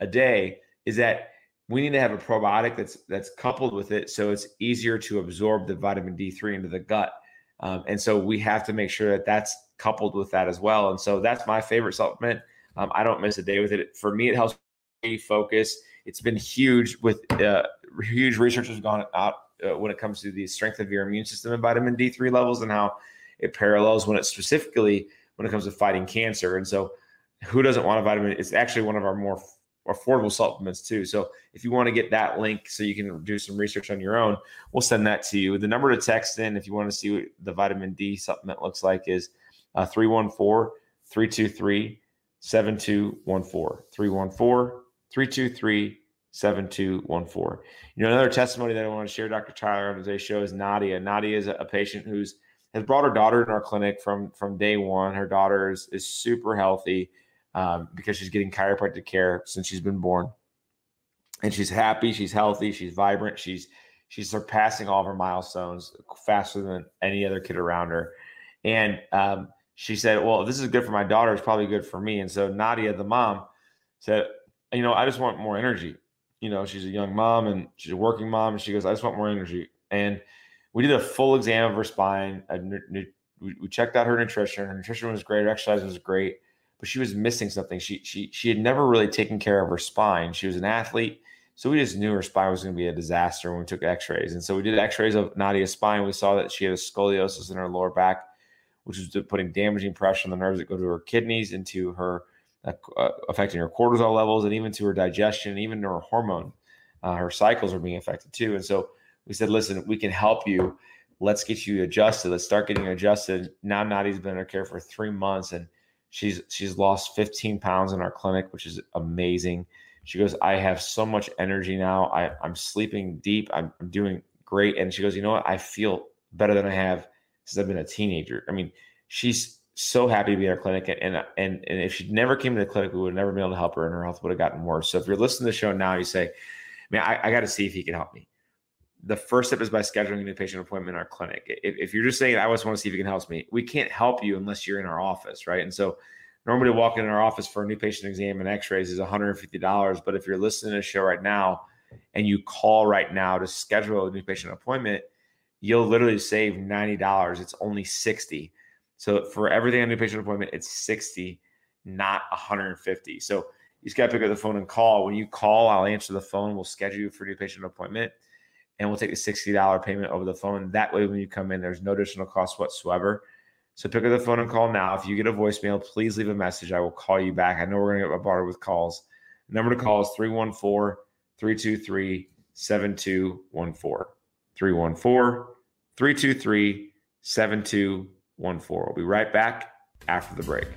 a day, is that we need to have a probiotic that's that's coupled with it so it's easier to absorb the vitamin D3 into the gut. Um, and so we have to make sure that that's coupled with that as well. And so that's my favorite supplement. Um, I don't miss a day with it. For me, it helps me focus. It's been huge with uh, huge research has gone out uh, when it comes to the strength of your immune system and vitamin D3 levels and how it parallels when it specifically when it comes to fighting cancer. And so who doesn't want a vitamin? It's actually one of our more affordable supplements too. So if you want to get that link so you can do some research on your own, we'll send that to you. The number to text in if you want to see what the vitamin D supplement looks like is uh, 314 323 7214. 314 323 7214. You know, another testimony that I want to share, Dr. Tyler, on today's show is Nadia. Nadia is a patient who's has brought her daughter in our clinic from from day one. Her daughter is, is super healthy um, because she's getting chiropractic care since she's been born. And she's happy, she's healthy, she's vibrant, she's she's surpassing all of her milestones faster than any other kid around her. And um, she said, "Well, this is good for my daughter, it's probably good for me." And so Nadia, the mom, said, "You know, I just want more energy. You know, she's a young mom and she's a working mom, and she goes, I just want more energy." And we did a full exam of her spine. we checked out her nutrition. Her nutrition was great. Her exercise was great but she was missing something. She she she had never really taken care of her spine. She was an athlete, so we just knew her spine was going to be a disaster when we took X-rays. And so we did X-rays of Nadia's spine. We saw that she had a scoliosis in her lower back, which was putting damaging pressure on the nerves that go to her kidneys, into her uh, uh affecting her cortisol levels, and even to her digestion, and even to her hormone. Uh, her cycles are being affected too. And so we said, listen, we can help you. Let's get you adjusted. Let's start getting adjusted. Now Nadia's been in her care for three months and She's she's lost 15 pounds in our clinic, which is amazing. She goes, I have so much energy now. I, I'm sleeping deep. I'm, I'm doing great. And she goes, you know what? I feel better than I have since I've been a teenager. I mean, she's so happy to be in our clinic. And, and, and if she never came to the clinic, we would have never been able to help her and her health would have gotten worse. So if you're listening to the show now, you say, man, I, I got to see if he can help me the first step is by scheduling a new patient appointment in our clinic. If, if, you're just saying, I just want to see if you can help me, we can't help you unless you're in our office, right? And so normally walking in our office for a new patient exam and x-rays is $150. But if you're listening to the show right now and you call right now to schedule a new patient appointment, you'll literally save $90. It's only 60. So for everything on new patient appointment, it's 60, not 150. So you just got to pick up the phone and call. When you call, I'll answer the phone. We'll schedule you for a new patient appointment and we'll take a $60 payment over the phone. That way, when you come in, there's no additional cost whatsoever. So pick up the phone and call now. If you get a voicemail, please leave a message. I will call you back. I know we're going to get bombarded with calls. The number to call is 314 323 7214. 314 323 7214. We'll be right back after the break.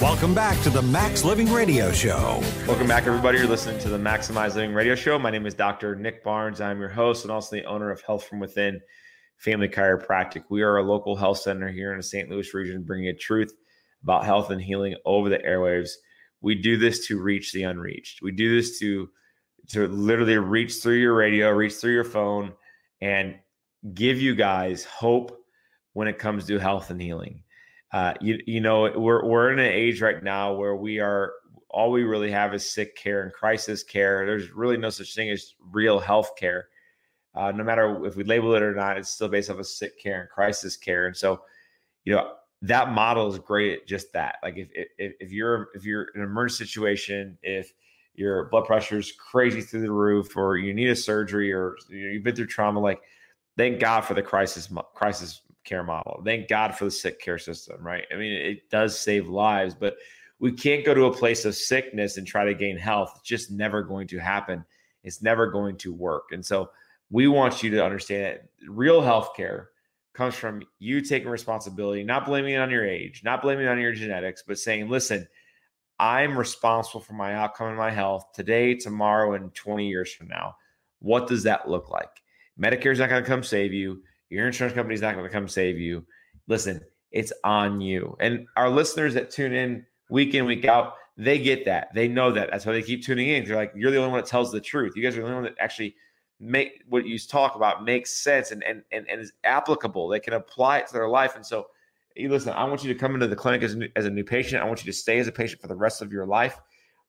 Welcome back to the Max Living Radio Show. Welcome back, everybody. You're listening to the Maximize Living Radio Show. My name is Dr. Nick Barnes. I'm your host and also the owner of Health from Within Family Chiropractic. We are a local health center here in the St. Louis region, bringing you truth about health and healing over the airwaves. We do this to reach the unreached. We do this to to literally reach through your radio, reach through your phone, and give you guys hope when it comes to health and healing uh, you you know we're we're in an age right now where we are all we really have is sick care and crisis care. There's really no such thing as real health care. Uh, no matter if we label it or not, it's still based off of sick care and crisis care. And so, you know, that model is great at just that. Like if if, if you're if you're in an emergency situation, if your blood pressure is crazy through the roof, or you need a surgery, or you've been through trauma, like thank God for the crisis crisis care model. Thank God for the sick care system, right? I mean, it does save lives, but we can't go to a place of sickness and try to gain health. It's just never going to happen. It's never going to work. And so we want you to understand that real health care comes from you taking responsibility, not blaming it on your age, not blaming it on your genetics, but saying, listen, I'm responsible for my outcome and my health today, tomorrow, and 20 years from now. What does that look like? Medicare is not going to come save you. Your insurance company's not going to come save you. Listen, it's on you. And our listeners that tune in week in, week out, they get that. They know that. That's why they keep tuning in. They're like, you're the only one that tells the truth. You guys are the only one that actually make what you talk about makes sense and and and, and is applicable. They can apply it to their life. And so, hey, listen, I want you to come into the clinic as a, new, as a new patient. I want you to stay as a patient for the rest of your life.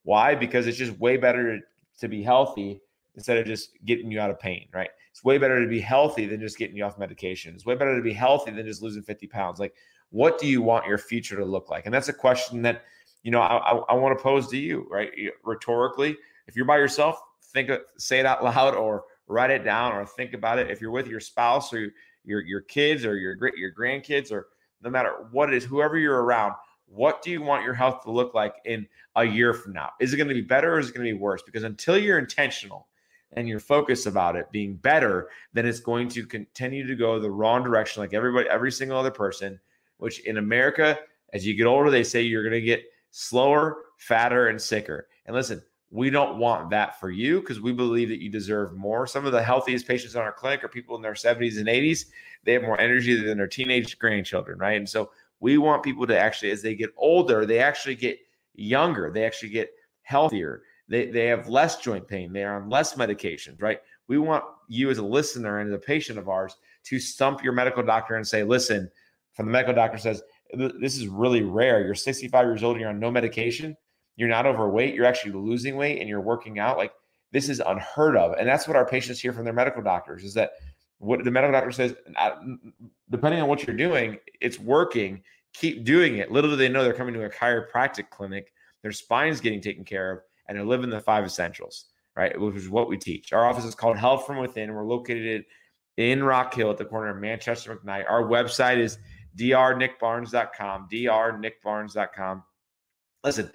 Why? Because it's just way better to be healthy instead of just getting you out of pain, right? It's way better to be healthy than just getting you off medication. It's way better to be healthy than just losing 50 pounds. Like, what do you want your future to look like? And that's a question that, you know, I, I, I want to pose to you, right? Rhetorically, if you're by yourself, think, say it out loud or write it down or think about it. If you're with your spouse or your, your kids or your, your grandkids or no matter what it is, whoever you're around, what do you want your health to look like in a year from now? Is it going to be better or is it going to be worse? Because until you're intentional and your focus about it being better, then it's going to continue to go the wrong direction, like everybody, every single other person. Which in America, as you get older, they say you're going to get slower, fatter, and sicker. And listen, we don't want that for you because we believe that you deserve more. Some of the healthiest patients in our clinic are people in their 70s and 80s. They have more energy than their teenage grandchildren, right? And so we want people to actually, as they get older, they actually get younger, they actually get healthier they, they have less joint pain. They are on less medications, right? We want you as a listener and as a patient of ours to stump your medical doctor and say, listen, from the medical doctor says, this is really rare. You're 65 years old, you're on no medication, you're not overweight, you're actually losing weight and you're working out. Like this is unheard of. And that's what our patients hear from their medical doctors is that what the medical doctor says, depending on what you're doing, it's working. Keep doing it. Little do they know they're coming to a chiropractic clinic, their spine's getting taken care of and they're living the five essentials, right? Which is what we teach. Our office is called Health from Within. We're located in Rock Hill at the corner of Manchester McKnight. Our website is drnickbarnes.com, drnickbarnes.com. Listen,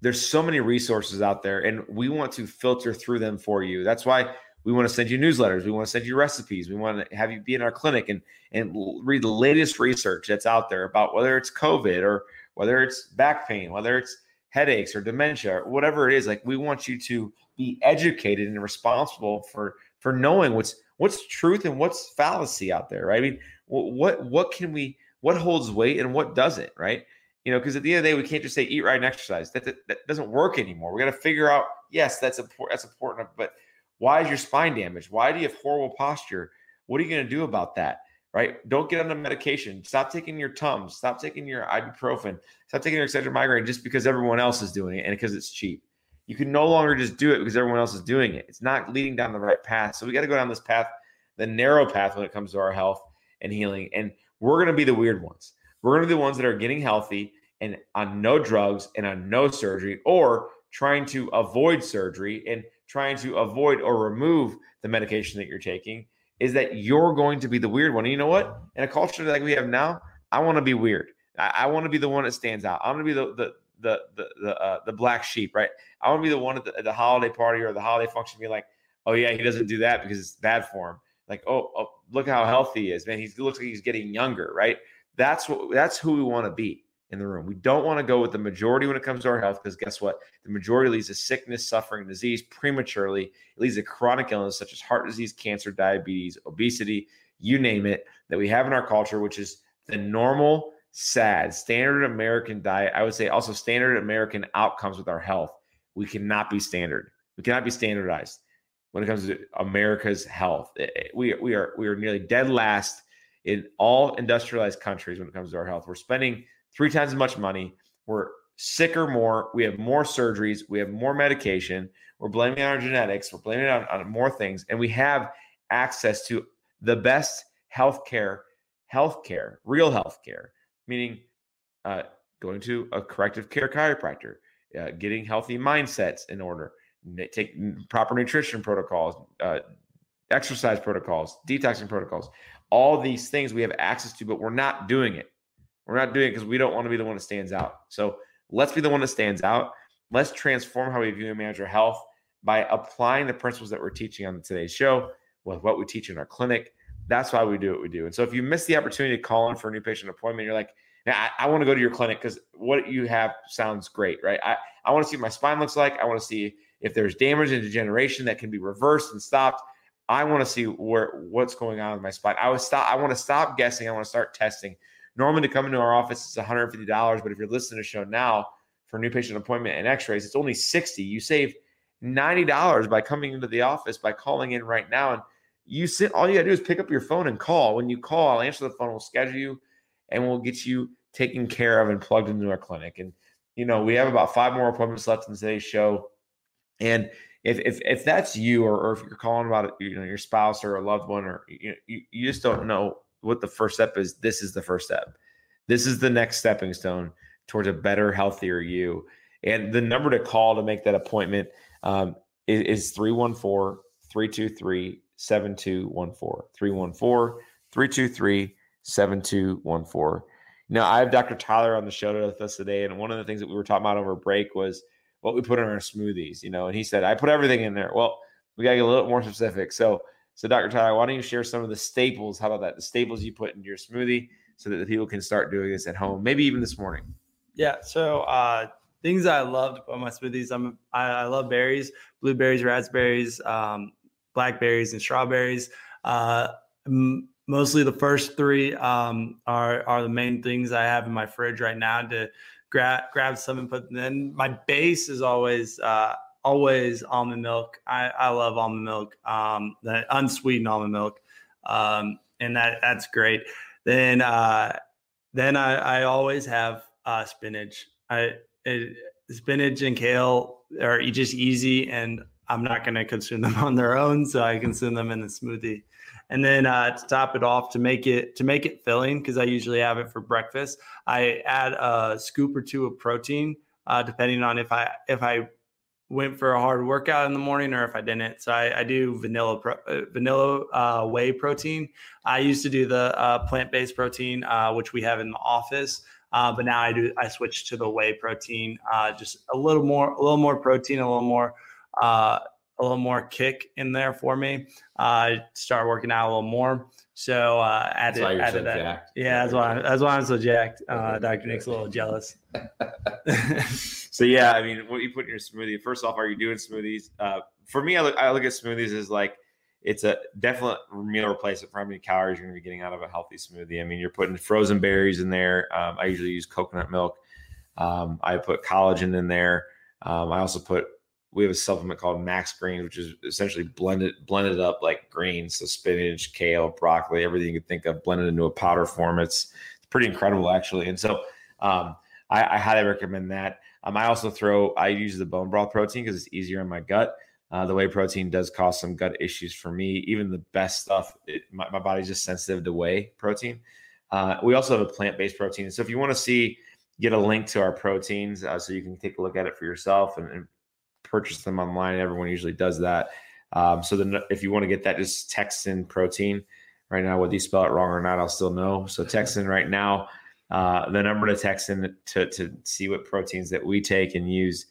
there's so many resources out there, and we want to filter through them for you. That's why we want to send you newsletters. We want to send you recipes. We want to have you be in our clinic and and read the latest research that's out there about whether it's COVID or whether it's back pain, whether it's headaches or dementia or whatever it is like we want you to be educated and responsible for for knowing what's what's truth and what's fallacy out there right? I mean what what can we what holds weight and what doesn't right? You know because at the end of the day we can't just say eat right and exercise. That that, that doesn't work anymore. We got to figure out yes that's important that's important but why is your spine damaged? Why do you have horrible posture? What are you going to do about that right? Don't get on the medication. Stop taking your Tums. Stop taking your ibuprofen. Stop taking your Excedrin migraine just because everyone else is doing it and because it's cheap. You can no longer just do it because everyone else is doing it. It's not leading down the right path. So we got to go down this path, the narrow path when it comes to our health and healing. And we're going to be the weird ones. We're going to be the ones that are getting healthy and on no drugs and on no surgery or trying to avoid surgery and trying to avoid or remove the medication that you're taking is that you're going to be the weird one. And you know what? In a culture like we have now, I want to be weird. I, I want to be the one that stands out. I want to be the the the the the, uh, the black sheep, right? I want to be the one at the, at the, holiday party or the holiday function, be like, oh yeah, he doesn't do that because it's bad for him. Like, oh, oh look how healthy he is, man. He looks like he's getting younger, right? That's what that's who we want to be. In the room. We don't want to go with the majority when it comes to our health because guess what? The majority leads to sickness, suffering, disease prematurely. It leads to chronic illness such as heart disease, cancer, diabetes, obesity, you name it, that we have in our culture, which is the normal, sad, standard American diet. I would say also standard American outcomes with our health. We cannot be standard. We cannot be standardized when it comes to America's health. Eh, eh, we, we are we are nearly dead last in all industrialized countries when it comes to our health. We're spending three times as much money. We're sicker more. We have more surgeries. We have more medication. We're blaming on our genetics. We're blaming it on, on more things. And we have access to the best healthcare, healthcare, real healthcare, meaning uh, going to a corrective care chiropractor, uh, getting healthy mindsets in order, take proper nutrition protocols, uh, exercise protocols, detoxing protocols. All these things we have access to, but we're not doing it. We're not doing it because we don't want to be the one that stands out. So let's be the one that stands out. Let's transform how we view and manage our health by applying the principles that we're teaching on today's show with what we teach in our clinic. That's why we do what we do. And so if you miss the opportunity to call in for a new patient appointment, you're like, I, I want to go to your clinic because what you have sounds great, right? I, I want to see what my spine looks like. I want to see if there's damage and degeneration that can be reversed and stopped. I want to see where what's going on with my spine. I was stop. I want to stop guessing. I want to start testing. Normally, to come into our office, it's $150. But if you're listening to the show now for a new patient appointment and x-rays, it's only 60 You save $90 by coming into the office by calling in right now. And you sit, all you gotta do is pick up your phone and call. When you call, I'll answer the phone, we'll schedule you, and we'll get you taken care of and plugged into our clinic. And you know, we have about five more appointments left in today's show. And if if, if that's you, or, or if you're calling about you know, your spouse or a loved one, or you, you, you just don't know what the first step is, this is the first step. This is the next stepping stone towards a better, healthier you. And the number to call to make that appointment um, is, 314 323 7214. 314 323 7214. Now, I have Dr. Tyler on the show with us today. And one of the things that we were talking about over break was what we put in our smoothies, you know, and he said, I put everything in there. Well, we got to get a little more specific. So, so, Dr. Tyler, why don't you share some of the staples? How about that? The staples you put in your smoothie so that the people can start doing this at home, maybe even this morning. Yeah. So, uh, things I love to put in my smoothies. I'm I, I love berries, blueberries, raspberries, um, blackberries, and strawberries. Uh, m- mostly the first three um, are are the main things I have in my fridge right now to grab grab some and put. Then my base is always uh, always almond milk. I, I love almond milk, um, the unsweetened almond milk, um, and that that's great. Then uh, then I, I always have uh, spinach. I it, spinach and kale are just easy, and I'm not going to consume them on their own, so I consume them in the smoothie. And then uh, to top it off, to make it to make it filling, because I usually have it for breakfast, I add a scoop or two of protein, uh, depending on if I if I went for a hard workout in the morning or if I didn't. So I, I do vanilla pro, uh, vanilla uh, whey protein. I used to do the uh, plant based protein, uh, which we have in the office. Uh, but now I do I switch to the whey protein, uh, just a little more a little more protein, a little more a little more kick in there for me. I start working out a little more. So uh, added, added so that. Jacked. Yeah, that's why that's why I'm so jacked. Uh, Dr. Nick's a little jealous. so yeah, I mean, what you put in your smoothie? First off, are you doing smoothies? Uh, for me, I look I look at smoothies as like it's a definite meal replacement for how many calories you're going to be getting out of a healthy smoothie. I mean, you're putting frozen berries in there. Um, I usually use coconut milk. Um, I put collagen in there. Um, I also put we have a supplement called Max Greens, which is essentially blended blended up like greens, so spinach, kale, broccoli, everything you could think of, blended into a powder form. It's, it's pretty incredible actually. And so um, I, I, highly recommend that. Um, I also throw I use the bone broth protein because it's easier on my gut. Uh, the whey protein does cause some gut issues for me. Even the best stuff, it, my, my, body's just sensitive to whey protein. Uh, we also have a plant based protein. So if you want to see, get a link to our proteins uh, so you can take a look at it for yourself and, and purchase them online. Everyone usually does that. Um, so then if you want to get that, just text in protein right now. Whether you spell it wrong or not, I'll still know. So text in right now. Uh, the number to text in to, to see what proteins that we take and use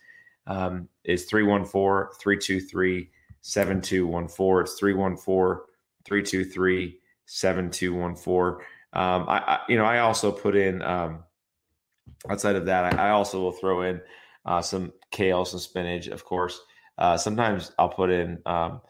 um, is 314 323 7214. It's 314 323 7214. Um, I, I, you know, I also put in um, outside of that, I, I also will throw in uh, some kale, some spinach, of course. Uh, sometimes I'll put in um,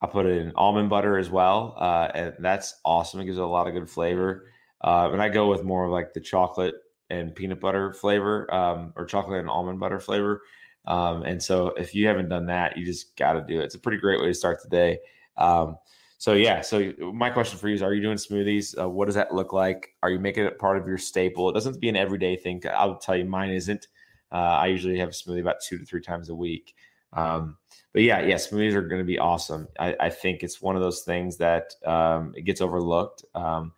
I'll put in almond butter as well, uh, and that's awesome. It gives it a lot of good flavor. Uh, and I go with more of like the chocolate and peanut butter flavor, um, or chocolate and almond butter flavor. Um, and so if you haven't done that, you just got to do it. It's a pretty great way to start the day. Um, so yeah, so my question for you is: Are you doing smoothies? Uh, what does that look like? Are you making it part of your staple? It doesn't be an everyday thing. I'll tell you, mine isn't. Uh, I usually have a smoothie about two to three times a week. Um, but yeah, yeah, smoothies are going to be awesome. I, I, think it's one of those things that um, it gets overlooked. Um,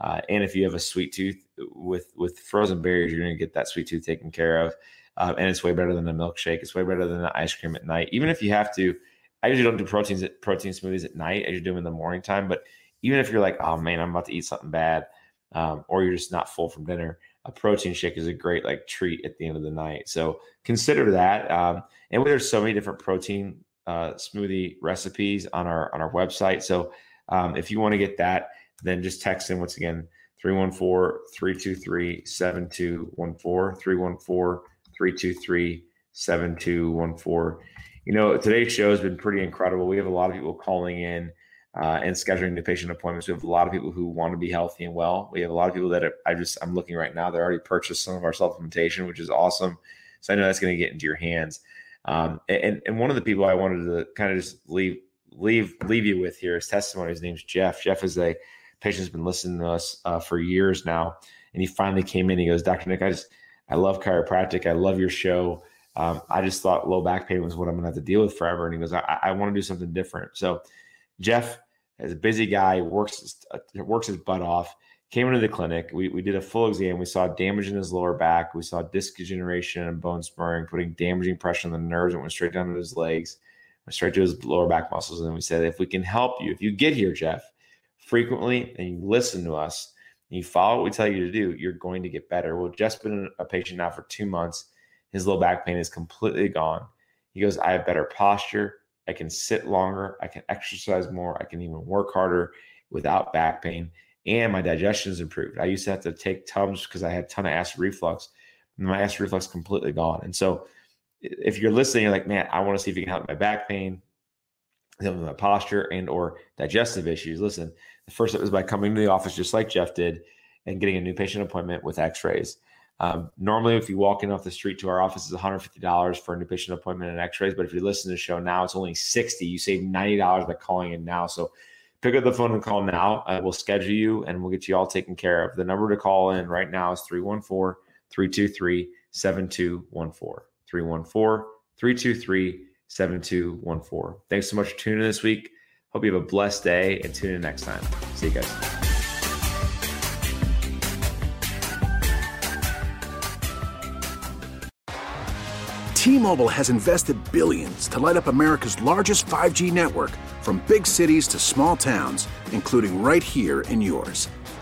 uh, and if you have a sweet tooth with with frozen berries, you're going to get that sweet tooth taken care of. Uh, and it's way better than a milkshake. It's way better than the ice cream at night. Even if you have to I usually don't do proteins protein smoothies at night. I usually do them in the morning time. But even if you're like, oh man, I'm about to eat something bad, um, or you're just not full from dinner, a protein shake is a great like treat at the end of the night. So consider that. Um, and there's so many different protein uh, smoothie recipes on our on our website. So um, if you want to get that, then just text in once again 314-323-7214 314-323-7214 you know, today's show has been pretty incredible. We have a lot of people calling in uh, and scheduling new patient appointments. We have a lot of people who want to be healthy and well. We have a lot of people that are, I just I'm looking right now. They're already purchased some of our supplementation, which is awesome. So I know that's going to get into your hands. Um, and and one of the people I wanted to kind of just leave leave leave you with here is testimony. His name's Jeff. Jeff is a patient who's been listening to us uh, for years now, and he finally came in. He goes, Doctor Nick, I just I love chiropractic. I love your show um, I just thought low back pain was what I'm going to have to deal with forever. And he goes, I, I want to do something different. So Jeff is a busy guy, works uh, works his butt off. Came into the clinic. We, we did a full exam. We saw damage in his lower back. We saw disc degeneration and bone spurring, putting damaging pressure on the nerves. It went straight down to his legs, went straight to his lower back muscles. And we said, if we can help you, if you get here, Jeff, frequently and you listen to us and you follow what we tell you to do, you're going to get better. Well, Jeff's been a patient now for two months his low back pain is completely gone. He goes, I have better posture. I can sit longer. I can exercise more. I can even work harder without back pain. And my digestion is improved. I used to have to take Tums because I had a ton of acid reflux. My acid reflux completely gone. And so if you're listening, you're like, man, I want to see if you can help my back pain, help my posture and or digestive issues. Listen, the first step is by coming to the office just like Jeff did and getting a new patient appointment with x-rays. Um, normally, if you walk in off the street to our office, it's $150 for a new patient appointment and x-rays. But if you listen to the show now, it's only 60 You save $90 by calling in now. So pick up the phone and call now. Uh, we'll schedule you and we'll get you all taken care of. The number to call in right now is 314 323 7214. 314 323 7214. Thanks so much for tuning in this week. Hope you have a blessed day and tune in next time. See you guys. T-Mobile has invested billions to light up America's largest 5G network from big cities to small towns, including right here in yours.